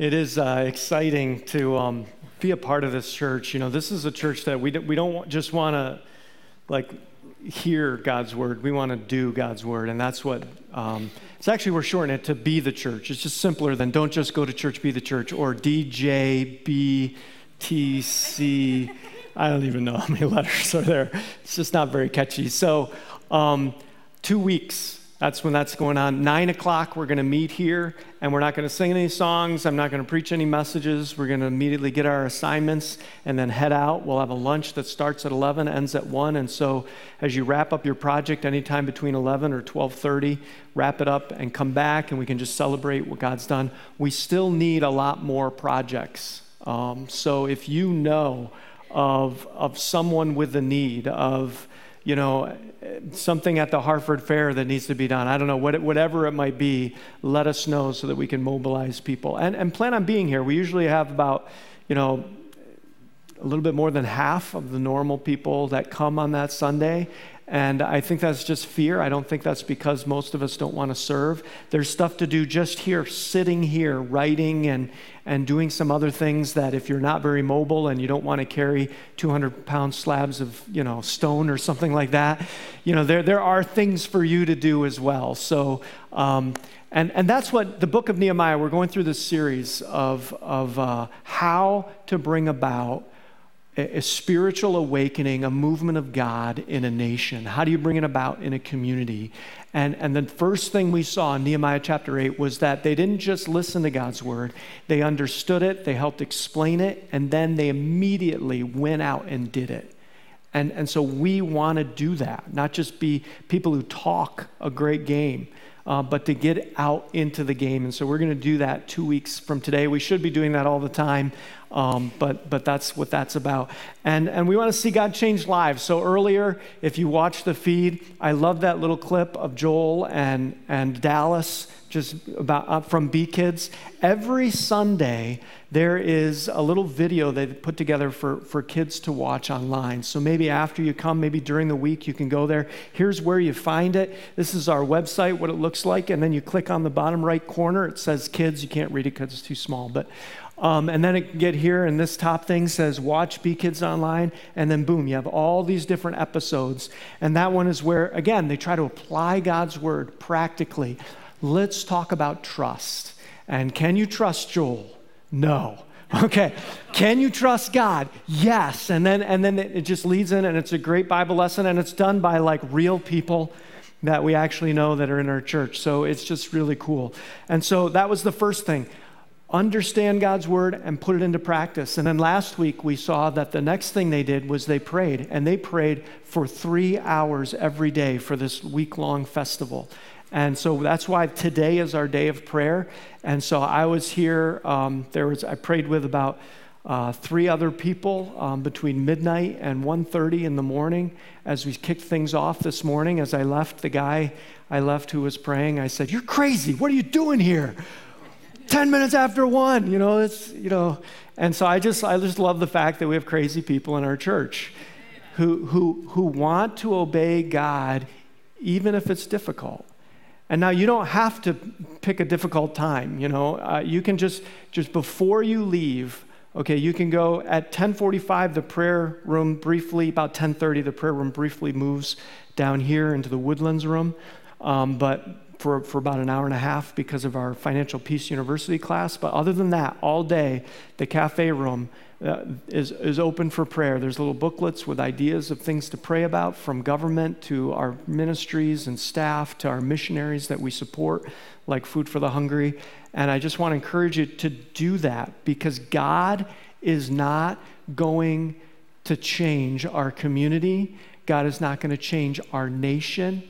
It is uh, exciting to um, be a part of this church. You know, this is a church that we, we don't just want to like hear God's word. We want to do God's word, and that's what. Um, it's actually we're shortening it to be the church. It's just simpler than don't just go to church, be the church, or DJBTC. I don't even know how many letters are there. It's just not very catchy. So, um, two weeks that's when that's going on. Nine o'clock, we're going to meet here, and we're not going to sing any songs. I'm not going to preach any messages. We're going to immediately get our assignments and then head out. We'll have a lunch that starts at 11, ends at 1. And so, as you wrap up your project anytime between 11 or 12:30, wrap it up and come back, and we can just celebrate what God's done. We still need a lot more projects. Um, so, if you know of of someone with a need of you know, something at the Harford Fair that needs to be done. I don't know, what, whatever it might be, let us know so that we can mobilize people. And, and plan on being here. We usually have about, you know, a little bit more than half of the normal people that come on that Sunday. And I think that's just fear. I don't think that's because most of us don't want to serve. There's stuff to do just here, sitting here, writing and, and doing some other things that if you're not very mobile and you don't want to carry 200 pound slabs of you know, stone or something like that, you know, there, there are things for you to do as well. So, um, and, and that's what the book of Nehemiah, we're going through this series of, of uh, how to bring about a spiritual awakening, a movement of God in a nation? How do you bring it about in a community? And, and the first thing we saw in Nehemiah chapter 8 was that they didn't just listen to God's word, they understood it, they helped explain it, and then they immediately went out and did it. And, and so we want to do that, not just be people who talk a great game, uh, but to get out into the game. And so we're going to do that two weeks from today. We should be doing that all the time. Um, but, but that's what that's about. And, and we want to see God change lives. So earlier, if you watch the feed, I love that little clip of Joel and, and Dallas just about uh, from B Kids. Every Sunday, there is a little video they put together for, for kids to watch online. So maybe after you come, maybe during the week, you can go there. Here's where you find it. This is our website, what it looks like. And then you click on the bottom right corner. It says kids. You can't read it because it's too small. But um, and then it get here, and this top thing says watch B Kids Online, and then boom, you have all these different episodes. And that one is where, again, they try to apply God's word practically. Let's talk about trust. And can you trust Joel? No. Okay. Can you trust God? Yes. And then and then it just leads in and it's a great Bible lesson and it's done by like real people that we actually know that are in our church. So it's just really cool. And so that was the first thing understand God's word and put it into practice. And then last week we saw that the next thing they did was they prayed, and they prayed for three hours every day for this week long festival. And so that's why today is our day of prayer. And so I was here. Um, there was I prayed with about uh, three other people um, between midnight and 1.30 in the morning as we kicked things off this morning. As I left, the guy I left who was praying, I said, "You're crazy. What are you doing here?" 10 minutes after one, you know, it's, you know. And so I just, I just love the fact that we have crazy people in our church who, who, who want to obey God even if it's difficult. And now you don't have to pick a difficult time, you know. Uh, you can just, just before you leave, okay, you can go at 1045, the prayer room briefly, about 1030, the prayer room briefly moves down here into the woodlands room. Um, but for, for about an hour and a half because of our Financial Peace University class. But other than that, all day, the cafe room uh, is, is open for prayer. There's little booklets with ideas of things to pray about from government to our ministries and staff to our missionaries that we support, like Food for the Hungry. And I just want to encourage you to do that because God is not going to change our community. God is not going to change our nation.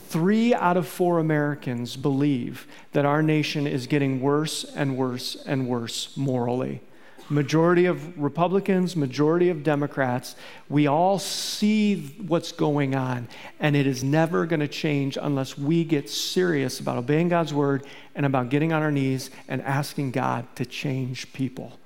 Three out of four Americans believe that our nation is getting worse and worse and worse morally. Majority of Republicans, majority of Democrats, we all see what's going on, and it is never going to change unless we get serious about obeying God's word and about getting on our knees and asking God to change people.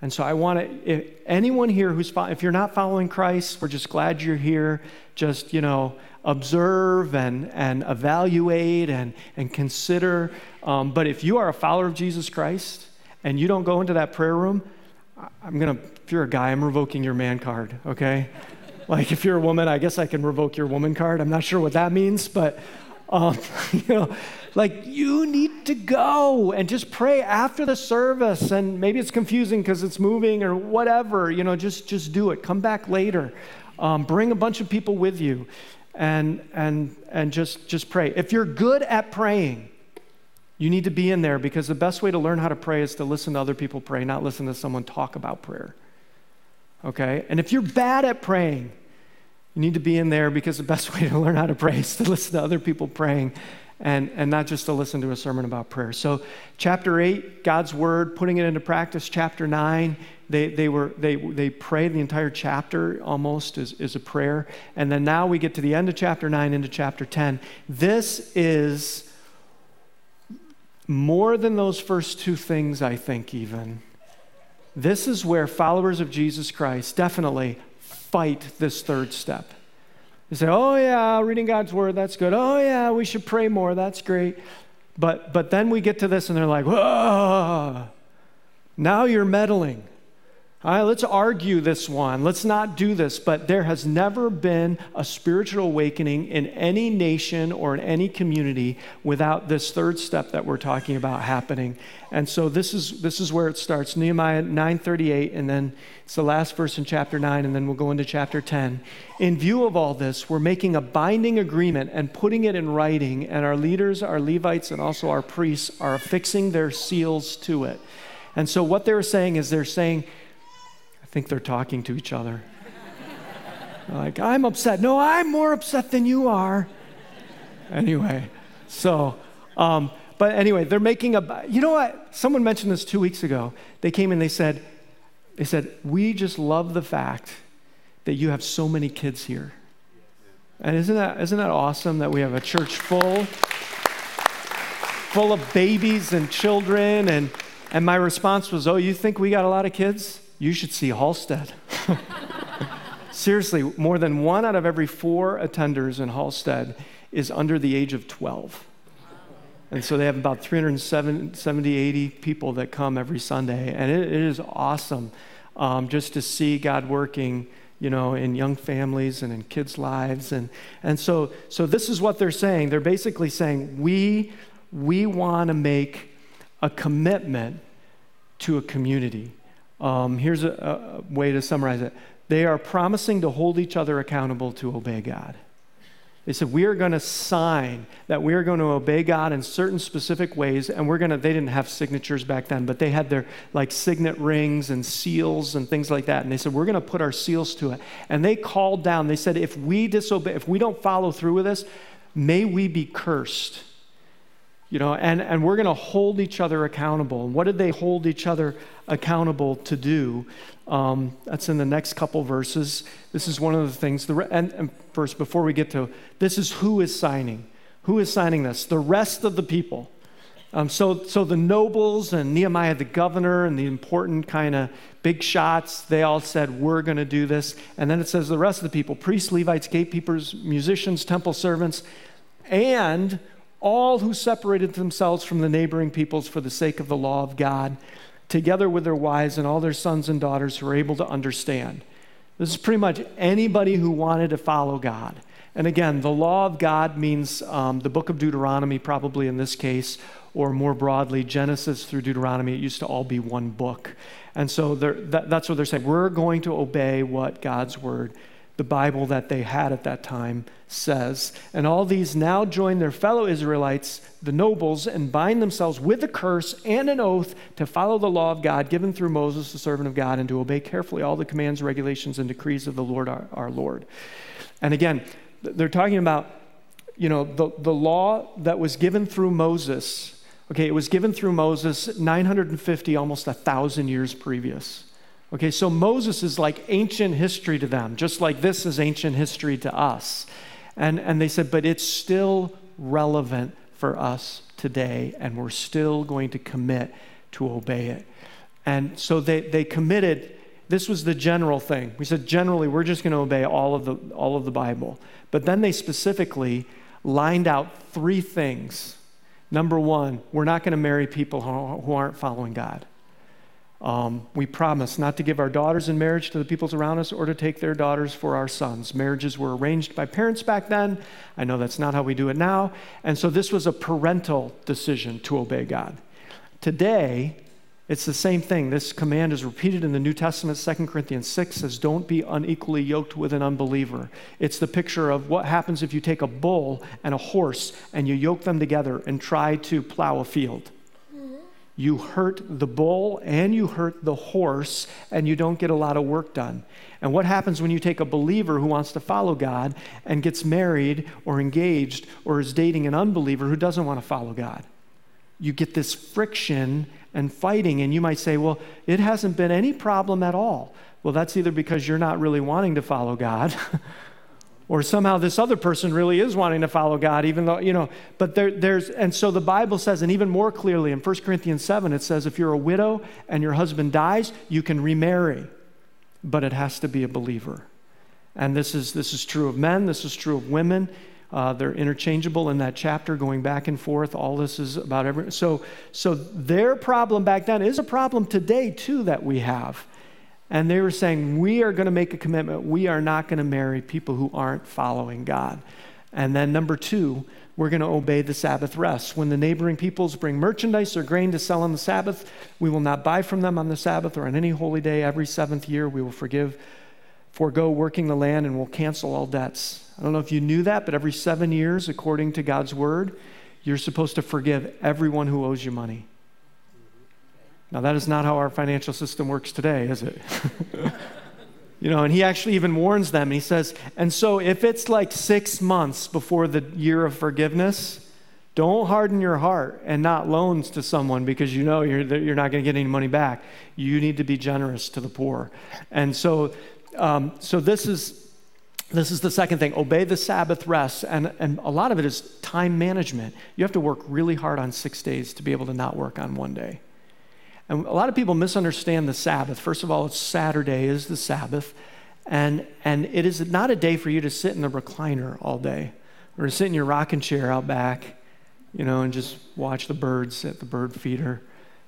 And so I want to, anyone here who's, if you're not following Christ, we're just glad you're here. Just, you know, observe and, and evaluate and, and consider. Um, but if you are a follower of Jesus Christ and you don't go into that prayer room, I'm going to, if you're a guy, I'm revoking your man card, okay? like if you're a woman, I guess I can revoke your woman card. I'm not sure what that means, but, um, you know, like you need to go and just pray after the service. And maybe it's confusing because it's moving or whatever, you know, just, just do it. Come back later. Um, bring a bunch of people with you and, and, and just, just pray. If you're good at praying, you need to be in there because the best way to learn how to pray is to listen to other people pray, not listen to someone talk about prayer. Okay? And if you're bad at praying, you need to be in there because the best way to learn how to pray is to listen to other people praying and, and not just to listen to a sermon about prayer. So, chapter 8, God's word, putting it into practice. Chapter 9, they, they, were, they, they prayed the entire chapter almost is, is a prayer. And then now we get to the end of chapter 9 into chapter 10. This is more than those first two things, I think, even. This is where followers of Jesus Christ definitely fight this third step. They say, oh, yeah, reading God's word, that's good. Oh, yeah, we should pray more, that's great. But, but then we get to this and they're like, whoa, now you're meddling. All right, let's argue this one. Let's not do this. But there has never been a spiritual awakening in any nation or in any community without this third step that we're talking about happening. And so this is this is where it starts. Nehemiah 9:38, and then it's the last verse in chapter 9, and then we'll go into chapter 10. In view of all this, we're making a binding agreement and putting it in writing, and our leaders, our Levites, and also our priests are affixing their seals to it. And so what they're saying is they're saying think they're talking to each other. like, I'm upset. No, I'm more upset than you are. Anyway, so, um, but anyway, they're making a, you know what? Someone mentioned this two weeks ago. They came and they said, they said, we just love the fact that you have so many kids here. And isn't that, isn't that awesome that we have a church full, full of babies and children? And, and my response was, oh, you think we got a lot of kids? You should see Hallstead. Seriously, more than one out of every four attenders in Hallstead is under the age of 12. And so they have about 370, 80 people that come every Sunday. And it, it is awesome um, just to see God working, you know, in young families and in kids' lives. And, and so, so this is what they're saying. They're basically saying, we, we want to make a commitment to a community. Um, here's a, a way to summarize it they are promising to hold each other accountable to obey God. They said, We are going to sign that we are going to obey God in certain specific ways, and we're going to, they didn't have signatures back then, but they had their like signet rings and seals and things like that. And they said, We're going to put our seals to it. And they called down, they said, If we disobey, if we don't follow through with this, may we be cursed. You know, and, and we're going to hold each other accountable. And what did they hold each other accountable to do? Um, that's in the next couple verses. This is one of the things. The, and, and first, before we get to this, is who is signing. Who is signing this? The rest of the people. Um, so, so the nobles and Nehemiah, the governor, and the important kind of big shots, they all said, We're going to do this. And then it says the rest of the people priests, Levites, gatekeepers, musicians, temple servants, and all who separated themselves from the neighboring peoples for the sake of the law of God, together with their wives and all their sons and daughters who were able to understand. This is pretty much anybody who wanted to follow God. And again, the law of God means um, the book of Deuteronomy, probably in this case, or more broadly, Genesis through Deuteronomy. It used to all be one book. And so that, that's what they're saying. We're going to obey what God's word the Bible that they had at that time says. And all these now join their fellow Israelites, the nobles, and bind themselves with a curse and an oath to follow the law of God given through Moses, the servant of God, and to obey carefully all the commands, regulations, and decrees of the Lord our, our Lord. And again, they're talking about, you know, the, the law that was given through Moses. Okay, it was given through Moses 950, almost a thousand years previous. Okay, so Moses is like ancient history to them, just like this is ancient history to us. And, and they said, but it's still relevant for us today, and we're still going to commit to obey it. And so they, they committed, this was the general thing. We said, generally, we're just going to obey all of, the, all of the Bible. But then they specifically lined out three things. Number one, we're not going to marry people who, who aren't following God. Um, we promise not to give our daughters in marriage to the peoples around us or to take their daughters for our sons. Marriages were arranged by parents back then. I know that's not how we do it now. And so this was a parental decision to obey God. Today, it's the same thing. This command is repeated in the New Testament. 2 Corinthians 6 says, Don't be unequally yoked with an unbeliever. It's the picture of what happens if you take a bull and a horse and you yoke them together and try to plow a field you hurt the bull and you hurt the horse, and you don't get a lot of work done. And what happens when you take a believer who wants to follow God and gets married or engaged or is dating an unbeliever who doesn't want to follow God? You get this friction and fighting, and you might say, Well, it hasn't been any problem at all. Well, that's either because you're not really wanting to follow God. or somehow this other person really is wanting to follow God, even though, you know, but there, there's, and so the Bible says, and even more clearly in 1 Corinthians 7, it says, if you're a widow and your husband dies, you can remarry, but it has to be a believer. And this is, this is true of men, this is true of women. Uh, they're interchangeable in that chapter, going back and forth. All this is about every. So, so their problem back then is a problem today too that we have. And they were saying, We are going to make a commitment. We are not going to marry people who aren't following God. And then, number two, we're going to obey the Sabbath rest. When the neighboring peoples bring merchandise or grain to sell on the Sabbath, we will not buy from them on the Sabbath or on any holy day. Every seventh year, we will forgive, forego working the land, and we'll cancel all debts. I don't know if you knew that, but every seven years, according to God's word, you're supposed to forgive everyone who owes you money. Now, that is not how our financial system works today, is it? you know, and he actually even warns them. He says, and so if it's like six months before the year of forgiveness, don't harden your heart and not loans to someone because you know you're, you're not going to get any money back. You need to be generous to the poor. And so, um, so this is. This is the second thing obey the Sabbath rest. And, and a lot of it is time management. You have to work really hard on six days to be able to not work on one day. And a lot of people misunderstand the Sabbath. First of all, it's Saturday is the Sabbath. And, and it is not a day for you to sit in the recliner all day or to sit in your rocking chair out back, you know, and just watch the birds at the bird feeder.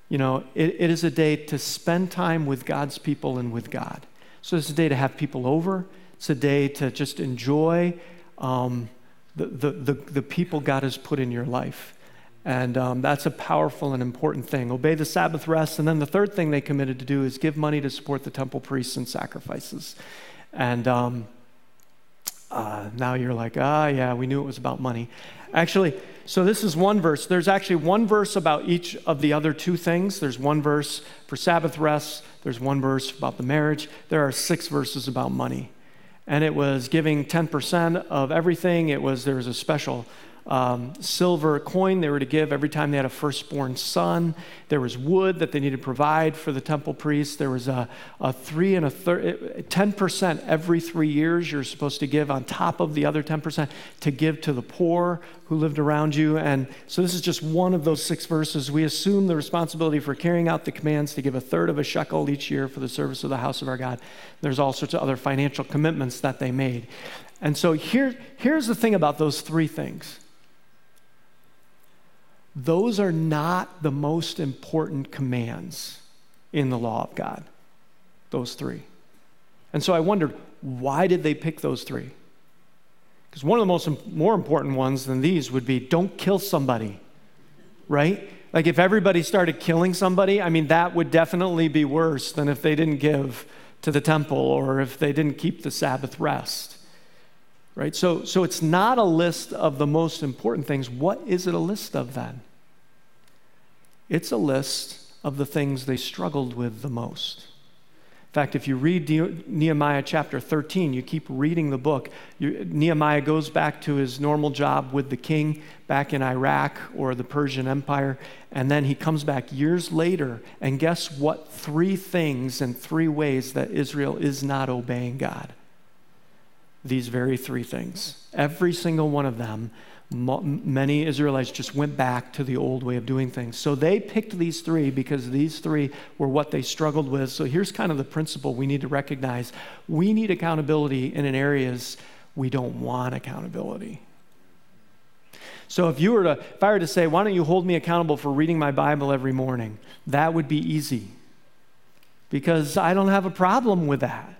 You know, it, it is a day to spend time with God's people and with God. So it's a day to have people over. It's a day to just enjoy um, the, the, the, the people God has put in your life. And um, that's a powerful and important thing. Obey the Sabbath rest. And then the third thing they committed to do is give money to support the temple priests and sacrifices. And um, uh, now you're like, ah, yeah, we knew it was about money. Actually, so this is one verse. There's actually one verse about each of the other two things. There's one verse for Sabbath rest, there's one verse about the marriage. There are six verses about money. And it was giving 10% of everything. It was, there was a special um, silver coin they were to give every time they had a firstborn son. There was wood that they needed to provide for the temple priests. There was a, a three and a third, 10% every three years you're supposed to give on top of the other 10% to give to the poor who lived around you. And so this is just one of those six verses. We assume the responsibility for carrying out the commands to give a third of a shekel each year for the service of the house of our God. There's all sorts of other financial commitments that they made. And so here, here's the thing about those three things those are not the most important commands in the law of God, those three. And so I wondered, why did they pick those three? Because one of the most more important ones than these would be don't kill somebody, right? Like if everybody started killing somebody, I mean, that would definitely be worse than if they didn't give to the temple or if they didn't keep the Sabbath rest. Right? So, so it's not a list of the most important things. What is it a list of then? It's a list of the things they struggled with the most. In fact, if you read Nehemiah chapter 13, you keep reading the book, you, Nehemiah goes back to his normal job with the king back in Iraq or the Persian Empire, and then he comes back years later, and guess what? Three things and three ways that Israel is not obeying God these very three things. Every single one of them, many Israelites just went back to the old way of doing things. So they picked these three because these three were what they struggled with. So here's kind of the principle we need to recognize we need accountability in areas we don't want accountability. So if you were to, if I were to say, why don't you hold me accountable for reading my Bible every morning? That would be easy. because I don't have a problem with that.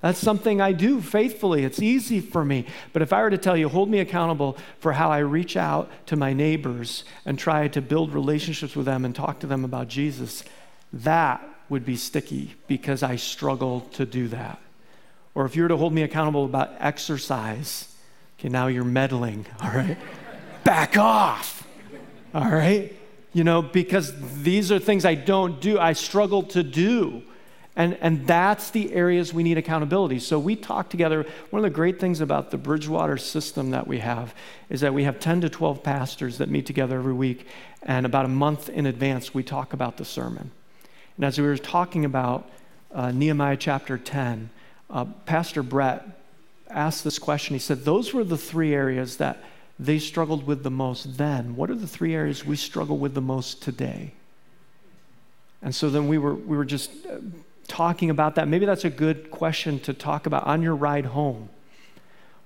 That's something I do faithfully. It's easy for me. But if I were to tell you, hold me accountable for how I reach out to my neighbors and try to build relationships with them and talk to them about Jesus, that would be sticky because I struggle to do that. Or if you were to hold me accountable about exercise, okay, now you're meddling, all right? Back off, all right? You know, because these are things I don't do, I struggle to do. And, and that's the areas we need accountability. So we talk together. One of the great things about the Bridgewater system that we have is that we have 10 to 12 pastors that meet together every week. And about a month in advance, we talk about the sermon. And as we were talking about uh, Nehemiah chapter 10, uh, Pastor Brett asked this question. He said, Those were the three areas that they struggled with the most then. What are the three areas we struggle with the most today? And so then we were, we were just uh, talking about that. Maybe that's a good question to talk about on your ride home.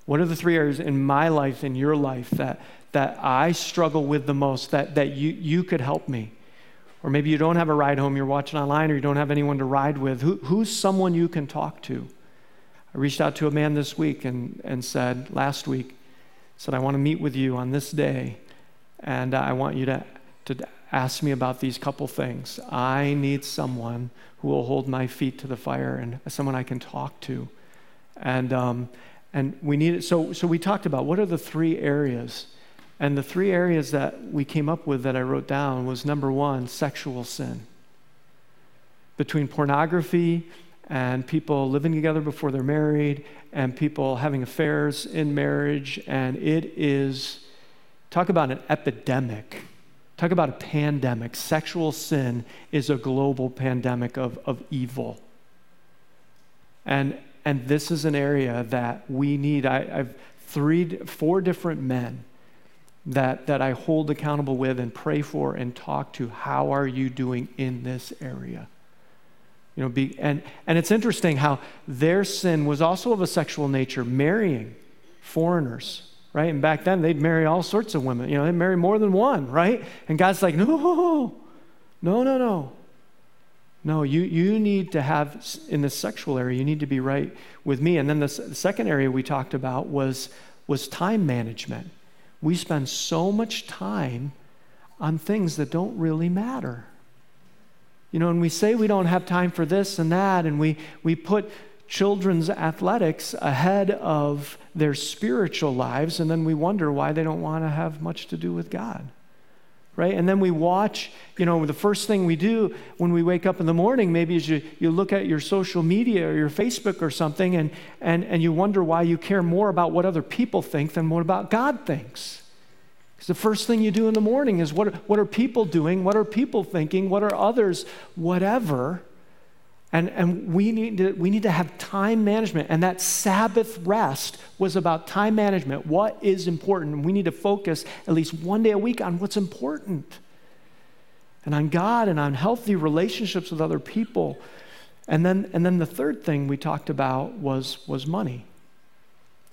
What are the three areas in my life, in your life, that, that I struggle with the most, that, that you, you could help me? Or maybe you don't have a ride home, you're watching online, or you don't have anyone to ride with. Who, who's someone you can talk to? I reached out to a man this week and, and said, last week, said, I want to meet with you on this day, and I want you to, to ask me about these couple things. I need someone who will hold my feet to the fire and someone I can talk to. And, um, and we need So, so we talked about what are the three areas. And the three areas that we came up with that I wrote down was number one, sexual sin. Between pornography and people living together before they're married and people having affairs in marriage. And it is, talk about an epidemic. Talk about a pandemic. Sexual sin is a global pandemic of, of evil. And, and this is an area that we need. I, I've three, four different men that, that I hold accountable with and pray for and talk to. How are you doing in this area? You know, be, and, and it's interesting how their sin was also of a sexual nature, marrying foreigners, right? And back then they'd marry all sorts of women. You know, they'd marry more than one, right? And God's like, no, no, no, no. No, you, you need to have, in the sexual area, you need to be right with me. And then the, the second area we talked about was, was time management. We spend so much time on things that don't really matter. You know, and we say we don't have time for this and that, and we, we put children's athletics ahead of their spiritual lives, and then we wonder why they don't want to have much to do with God. Right? And then we watch, you know, the first thing we do when we wake up in the morning, maybe is you, you look at your social media or your Facebook or something, and, and, and you wonder why you care more about what other people think than what about God thinks. Because the first thing you do in the morning is what, what are people doing? What are people thinking? What are others? Whatever. And, and we, need to, we need to have time management. And that Sabbath rest was about time management. What is important? We need to focus at least one day a week on what's important and on God and on healthy relationships with other people. And then, and then the third thing we talked about was, was money.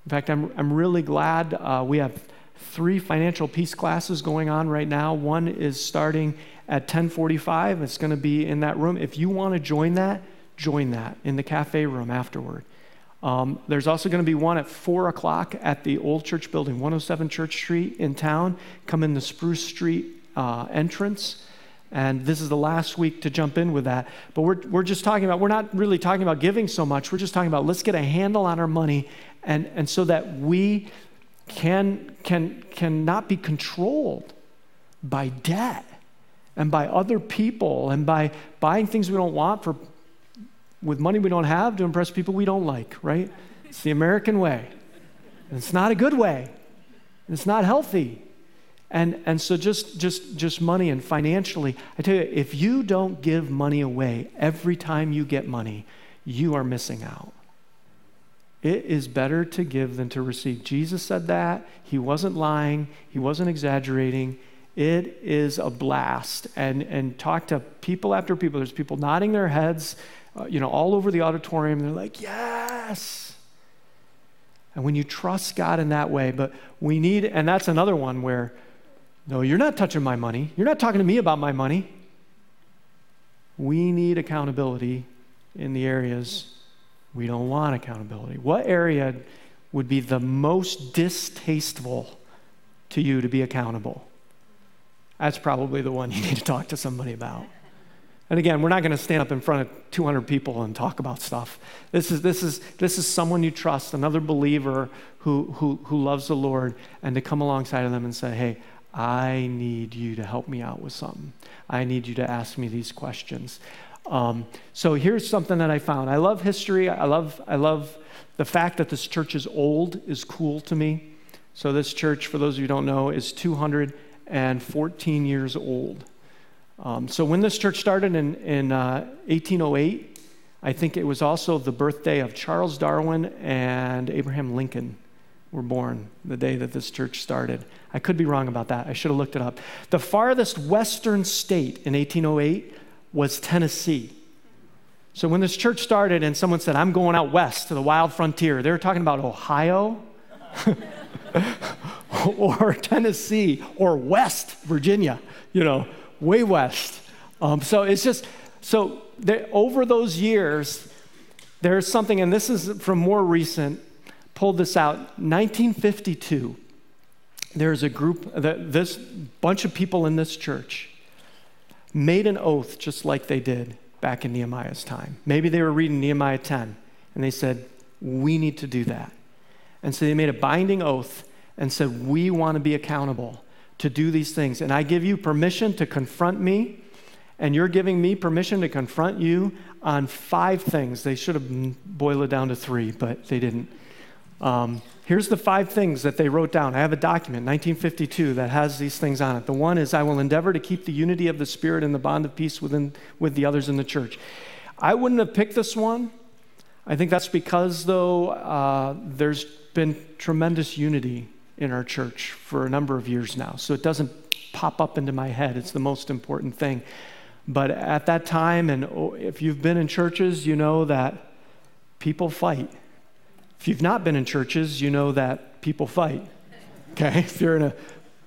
In fact, I'm, I'm really glad uh, we have three financial peace classes going on right now. One is starting at 1045. It's going to be in that room. If you want to join that, join that in the cafe room afterward. Um, there's also going to be one at 4 o'clock at the old church building, 107 Church Street in town. Come in the Spruce Street uh, entrance. And this is the last week to jump in with that. But we're, we're just talking about, we're not really talking about giving so much. We're just talking about let's get a handle on our money and, and so that we can, can, cannot be controlled by debt and by other people and by buying things we don't want for with money we don't have to impress people we don't like, right? It's the American way. And it's not a good way. It's not healthy. And, and so just, just, just money and financially, I tell you, if you don't give money away every time you get money, you are missing out. It is better to give than to receive. Jesus said that. He wasn't lying, he wasn't exaggerating. It is a blast. And, and talk to people after people. There's people nodding their heads, uh, you know, all over the auditorium. They're like, yes. And when you trust God in that way, but we need, and that's another one where, no, you're not touching my money. You're not talking to me about my money. We need accountability in the areas we don't want accountability? What area would be the most distasteful to you to be accountable? That's probably the one you need to talk to somebody about. And again, we're not going to stand up in front of 200 people and talk about stuff. This is, this is, this is someone you trust, another believer who, who, who loves the Lord, and to come alongside of them and say, hey, I need you to help me out with something. I need you to ask me these questions. Um, so here's something that I found. I love history. I love, I love the fact that this church is old is cool to me. So this church, for those of you who don't know, is 214 years old. Um, so when this church started in, in uh, 1808, I think it was also the birthday of Charles Darwin and Abraham Lincoln were born the day that this church started. I could be wrong about that. I should have looked it up. The farthest western state in 1808 was Tennessee. So when this church started and someone said, I'm going out west to the wild frontier, they were talking about Ohio or Tennessee or West Virginia, you know way west. Um, so it's just, so there, over those years, there's something, and this is from more recent, pulled this out, 1952. There's a group, that this bunch of people in this church made an oath just like they did back in Nehemiah's time. Maybe they were reading Nehemiah 10, and they said, We need to do that. And so they made a binding oath and said, We want to be accountable to do these things. And I give you permission to confront me, and you're giving me permission to confront you on five things. They should have boiled it down to three, but they didn't. Um, here's the five things that they wrote down. I have a document, 1952, that has these things on it. The one is I will endeavor to keep the unity of the Spirit and the bond of peace within, with the others in the church. I wouldn't have picked this one. I think that's because, though, uh, there's been tremendous unity in our church for a number of years now. So it doesn't pop up into my head. It's the most important thing. But at that time, and if you've been in churches, you know that people fight. If you've not been in churches, you know that people fight. Okay? If you're in a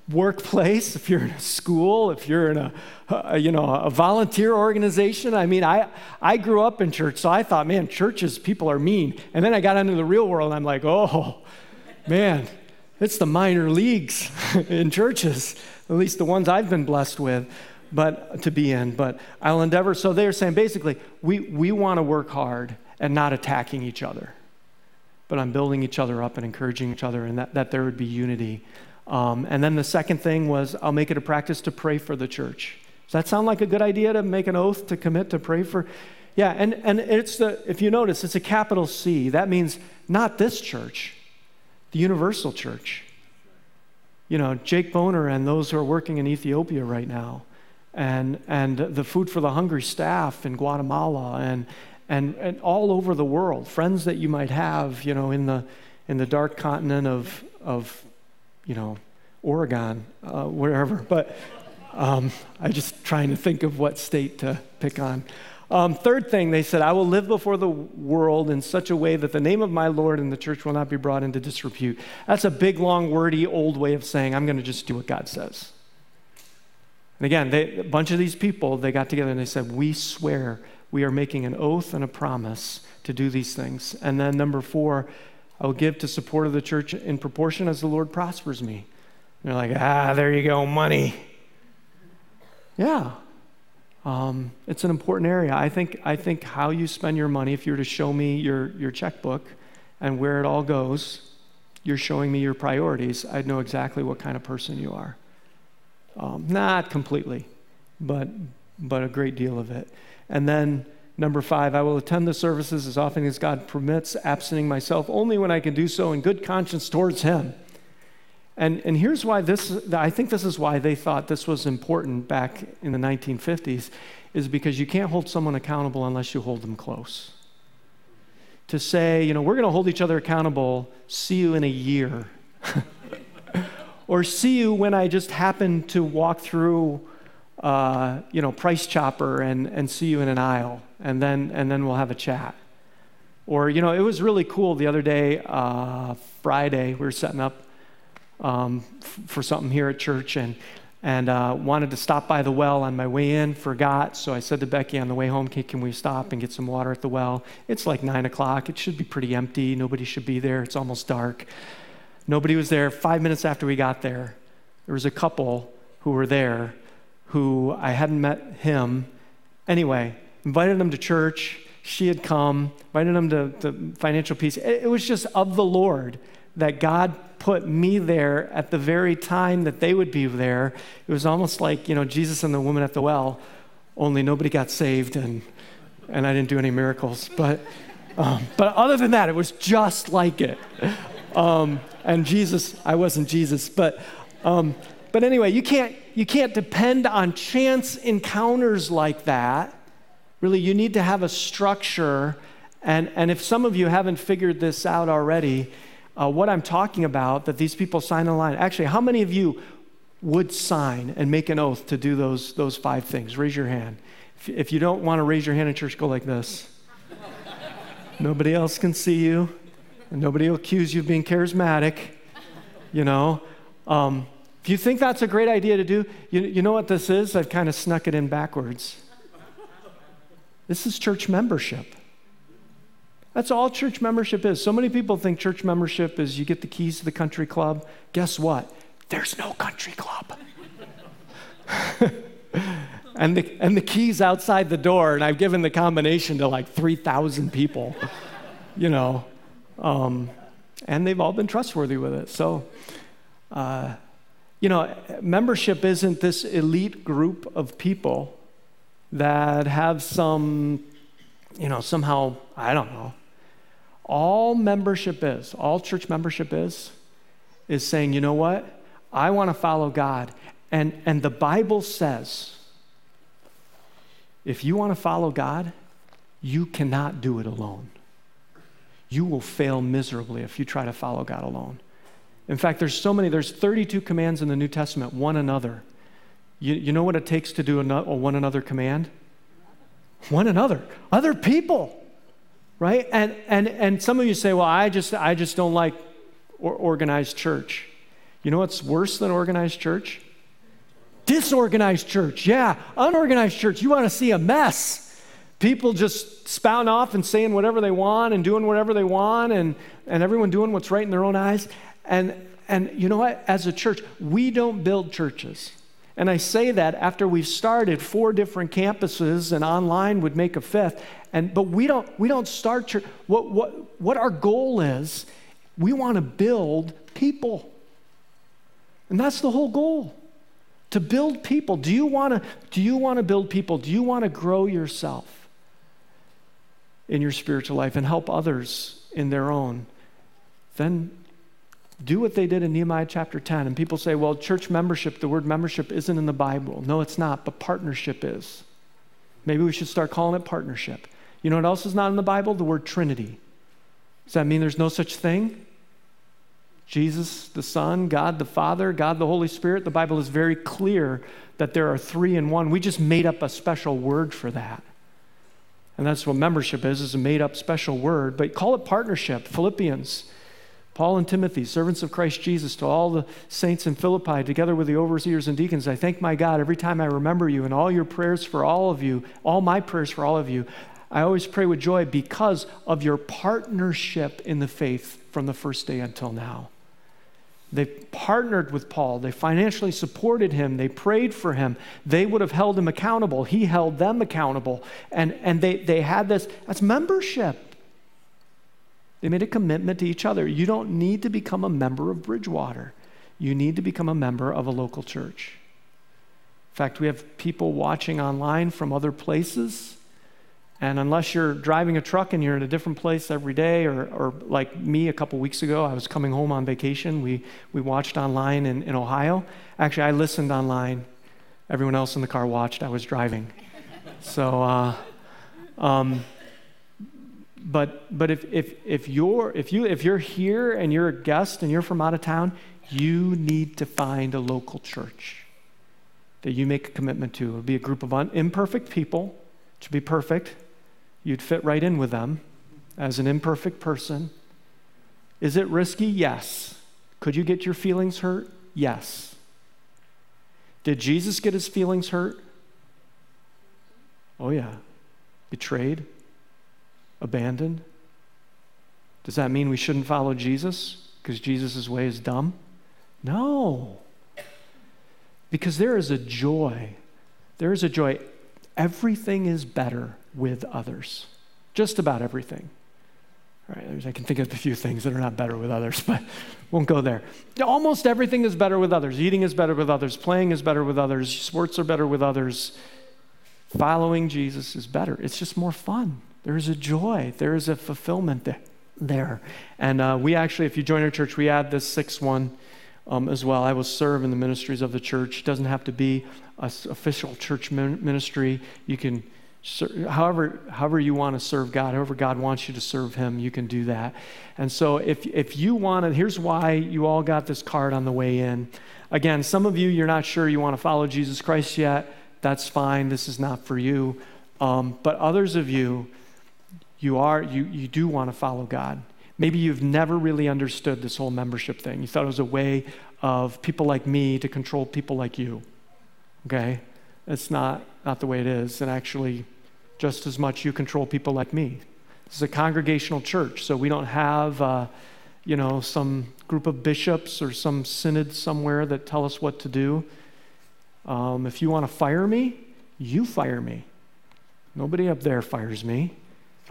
workplace, if you're in a school, if you're in a, a, you know a volunteer organization. I mean, I I grew up in church, so I thought, man, churches people are mean. And then I got into the real world, and I'm like, oh, man, it's the minor leagues in churches, at least the ones I've been blessed with, but to be in. But I'll endeavor. So they're saying basically, we, we want to work hard and not attacking each other, but I'm building each other up and encouraging each other, and that, that there would be unity. Um, and then the second thing was, I'll make it a practice to pray for the church. Does that sound like a good idea to make an oath to commit to pray for? Yeah, and, and it's the, if you notice, it's a capital C. That means not this church, the universal church. You know, Jake Boner and those who are working in Ethiopia right now, and, and the Food for the Hungry staff in Guatemala, and, and, and all over the world, friends that you might have, you know, in the, in the dark continent of, of you know, Oregon, uh, wherever. But um, I'm just trying to think of what state to pick on. Um, third thing, they said, I will live before the world in such a way that the name of my Lord and the church will not be brought into disrepute. That's a big, long, wordy, old way of saying, I'm going to just do what God says. And again, they, a bunch of these people, they got together and they said, We swear we are making an oath and a promise to do these things. And then number four, I will give to support of the church in proportion as the Lord prospers me. And they're like, ah, there you go, money. Yeah, um, it's an important area. I think, I think how you spend your money, if you were to show me your, your checkbook and where it all goes, you're showing me your priorities, I'd know exactly what kind of person you are. Um, not completely, but, but a great deal of it. And then number five, I will attend the services as often as God permits, absenting myself only when I can do so in good conscience towards Him. And, and here's why this, I think this is why they thought this was important back in the 1950s, is because you can't hold someone accountable unless you hold them close. To say, you know, we're going to hold each other accountable, see you in a year. or see you when I just happen to walk through, uh, you know, Price Chopper and, and see you in an aisle, and then, and then we'll have a chat. Or, you know, it was really cool the other day, uh, Friday, we were setting up um, f- for something here at church, and and uh, wanted to stop by the well on my way in, forgot. So I said to Becky on the way home, Can we stop and get some water at the well? It's like nine o'clock. It should be pretty empty. Nobody should be there. It's almost dark. Nobody was there. Five minutes after we got there, there was a couple who were there who I hadn't met him. Anyway, invited him to church. She had come, invited him to, to financial peace. It, it was just of the Lord that God put me there at the very time that they would be there. It was almost like, you know, Jesus and the woman at the well, only nobody got saved and, and I didn't do any miracles. But, um, but other than that, it was just like it. Um, and Jesus, I wasn't Jesus. But, um, but anyway, you can't, you can't depend on chance encounters like that. Really, you need to have a structure. And, and if some of you haven't figured this out already, uh, what I'm talking about, that these people sign a line. Actually, how many of you would sign and make an oath to do those, those five things? Raise your hand. If, if you don't want to raise your hand in church, go like this. nobody else can see you, and nobody will accuse you of being charismatic, you know. Um, if you think that's a great idea to do, you, you know what this is? I've kind of snuck it in backwards. This is church membership. That's all church membership is. So many people think church membership is you get the keys to the country club. Guess what? There's no country club. and, the, and the keys outside the door, and I've given the combination to like 3,000 people, you know, um, and they've all been trustworthy with it. So, uh, you know, membership isn't this elite group of people that have some, you know, somehow, I don't know, all membership is, all church membership is, is saying, you know what? I want to follow God. And, and the Bible says, if you want to follow God, you cannot do it alone. You will fail miserably if you try to follow God alone. In fact, there's so many, there's 32 commands in the New Testament, one another. You, you know what it takes to do a, one another command? One another, other people right? And, and, and some of you say, well, I just, I just don't like or organized church. You know what's worse than organized church? Disorganized church. Yeah, unorganized church. You want to see a mess. People just spouting off and saying whatever they want and doing whatever they want and, and everyone doing what's right in their own eyes. And, and you know what? As a church, we don't build churches. And I say that after we've started four different campuses and online would make a fifth. And, but we don't, we don't start church. What, what, what our goal is, we want to build people. And that's the whole goal to build people. Do you want to, do you want to build people? Do you want to grow yourself in your spiritual life and help others in their own? Then do what they did in Nehemiah chapter 10. And people say, well, church membership, the word membership isn't in the Bible. No, it's not, but partnership is. Maybe we should start calling it partnership. You know what else is not in the Bible? The word Trinity. Does that mean there's no such thing? Jesus, the Son, God the Father, God the Holy Spirit. The Bible is very clear that there are three in one. We just made up a special word for that. And that's what membership is, is a made up special word. But call it partnership. Philippians Paul and Timothy, servants of Christ Jesus, to all the saints in Philippi, together with the overseers and deacons, I thank my God every time I remember you and all your prayers for all of you, all my prayers for all of you. I always pray with joy because of your partnership in the faith from the first day until now. They partnered with Paul. They financially supported him. They prayed for him. They would have held him accountable. He held them accountable. And, and they, they had this, that's membership. They made a commitment to each other. You don't need to become a member of Bridgewater, you need to become a member of a local church. In fact, we have people watching online from other places. And unless you're driving a truck and you're in a different place every day, or, or like me a couple weeks ago, I was coming home on vacation. We, we watched online in, in Ohio. Actually, I listened online. Everyone else in the car watched. I was driving. So, uh, um, but but if if if you're if you if you're here and you're a guest and you're from out of town, you need to find a local church that you make a commitment to. It'll be a group of un, imperfect people. To be perfect, you'd fit right in with them as an imperfect person. Is it risky? Yes. Could you get your feelings hurt? Yes. Did Jesus get his feelings hurt? Oh, yeah. Betrayed? Abandoned? Does that mean we shouldn't follow Jesus because Jesus' way is dumb? No. Because there is a joy. There is a joy. Everything is better with others. Just about everything. All right, I can think of a few things that are not better with others, but won't go there. Almost everything is better with others. Eating is better with others. Playing is better with others. Sports are better with others. Following Jesus is better. It's just more fun. There is a joy. There is a fulfillment there. there. And uh, we actually, if you join our church, we add this sixth one um, as well. I will serve in the ministries of the church. It doesn't have to be an official church ministry. You can however, however you want to serve God, however God wants you to serve Him, you can do that. And so, if, if you want to, here's why you all got this card on the way in. Again, some of you, you're not sure you want to follow Jesus Christ yet. That's fine. This is not for you. Um, but others of you, you are, you, you do want to follow God. Maybe you've never really understood this whole membership thing. You thought it was a way of people like me to control people like you. Okay? It's not, not the way it is. And actually, just as much you control people like me. This is a congregational church, so we don't have, uh, you know, some group of bishops or some synod somewhere that tell us what to do. Um, if you want to fire me, you fire me. Nobody up there fires me.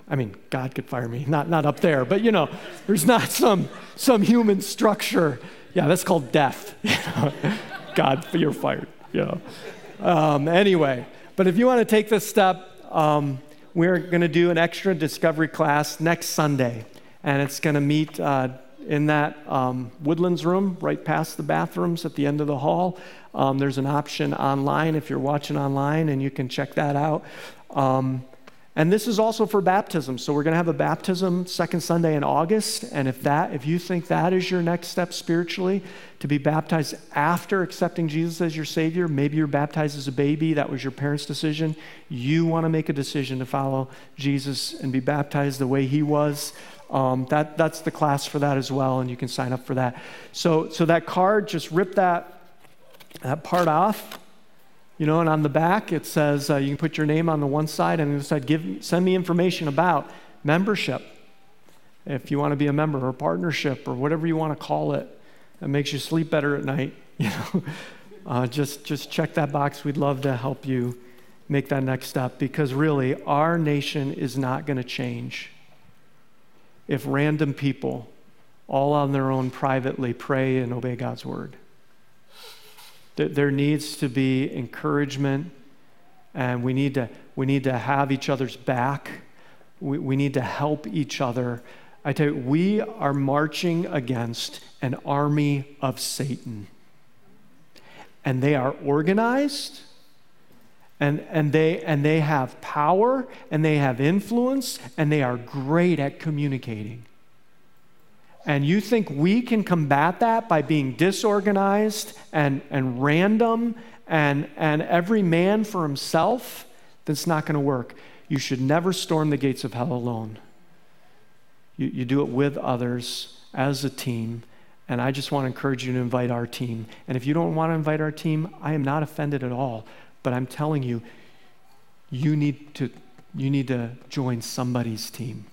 I mean, God could fire me, not, not up there, but you know, there's not some, some human structure. Yeah, that's called death. God, you're fired. You know. Um, anyway, but if you want to take this step, um, we're going to do an extra discovery class next Sunday, and it's going to meet uh, in that um, Woodlands room right past the bathrooms at the end of the hall. Um, there's an option online if you're watching online, and you can check that out. Um, and this is also for baptism. So we're going to have a baptism second Sunday in August. And if that, if you think that is your next step spiritually, to be baptized after accepting Jesus as your Savior, maybe you're baptized as a baby, that was your parents' decision. You want to make a decision to follow Jesus and be baptized the way He was. Um, that, that's the class for that as well, and you can sign up for that. So, so that card, just rip that, that part off you know, and on the back it says uh, you can put your name on the one side, and it said, "Give, send me information about membership." If you want to be a member or partnership or whatever you want to call it, that makes you sleep better at night. You know, uh, just just check that box. We'd love to help you make that next step because really, our nation is not going to change if random people, all on their own privately, pray and obey God's word. There needs to be encouragement, and we need to, we need to have each other's back. We, we need to help each other. I tell you, we are marching against an army of Satan. And they are organized, and, and, they, and they have power, and they have influence, and they are great at communicating. And you think we can combat that by being disorganized and, and random and, and every man for himself? That's not going to work. You should never storm the gates of hell alone. You, you do it with others as a team. And I just want to encourage you to invite our team. And if you don't want to invite our team, I am not offended at all. But I'm telling you, you need to, you need to join somebody's team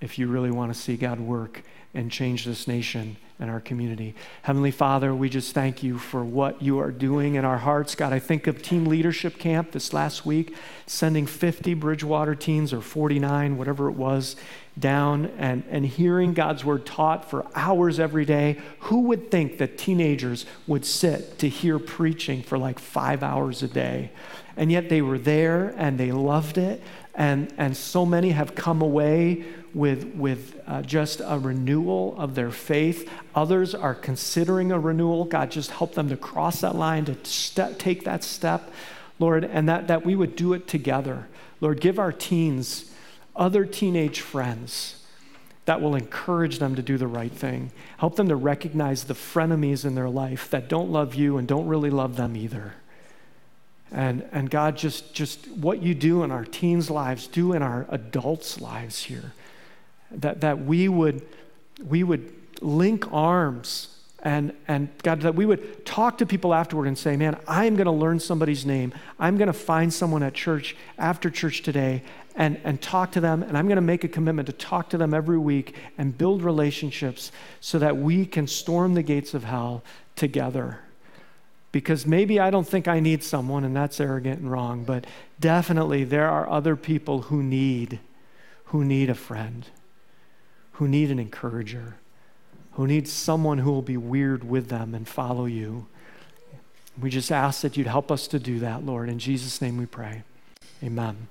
if you really want to see God work and change this nation and our community. Heavenly Father, we just thank you for what you are doing in our hearts. God, I think of Teen Leadership Camp this last week, sending 50 Bridgewater teens or 49, whatever it was, down and, and hearing God's word taught for hours every day. Who would think that teenagers would sit to hear preaching for like five hours a day? And yet they were there and they loved it. And, and so many have come away with, with uh, just a renewal of their faith. Others are considering a renewal. God, just help them to cross that line, to step, take that step, Lord, and that, that we would do it together. Lord, give our teens other teenage friends that will encourage them to do the right thing. Help them to recognize the frenemies in their life that don't love you and don't really love them either. And, and God, just, just what you do in our teens' lives, do in our adults' lives here that, that we, would, we would link arms And, and God, that we would talk to people afterward and say, man, I'm going to learn somebody's name. I'm going to find someone at church after church today and, and talk to them. And I'm going to make a commitment to talk to them every week and build relationships so that we can storm the gates of hell together. Because maybe I don't think I need someone, and that's arrogant and wrong, but definitely there are other people who need, who need a friend, who need an encourager who needs someone who will be weird with them and follow you. We just ask that you'd help us to do that, Lord. In Jesus' name we pray. Amen.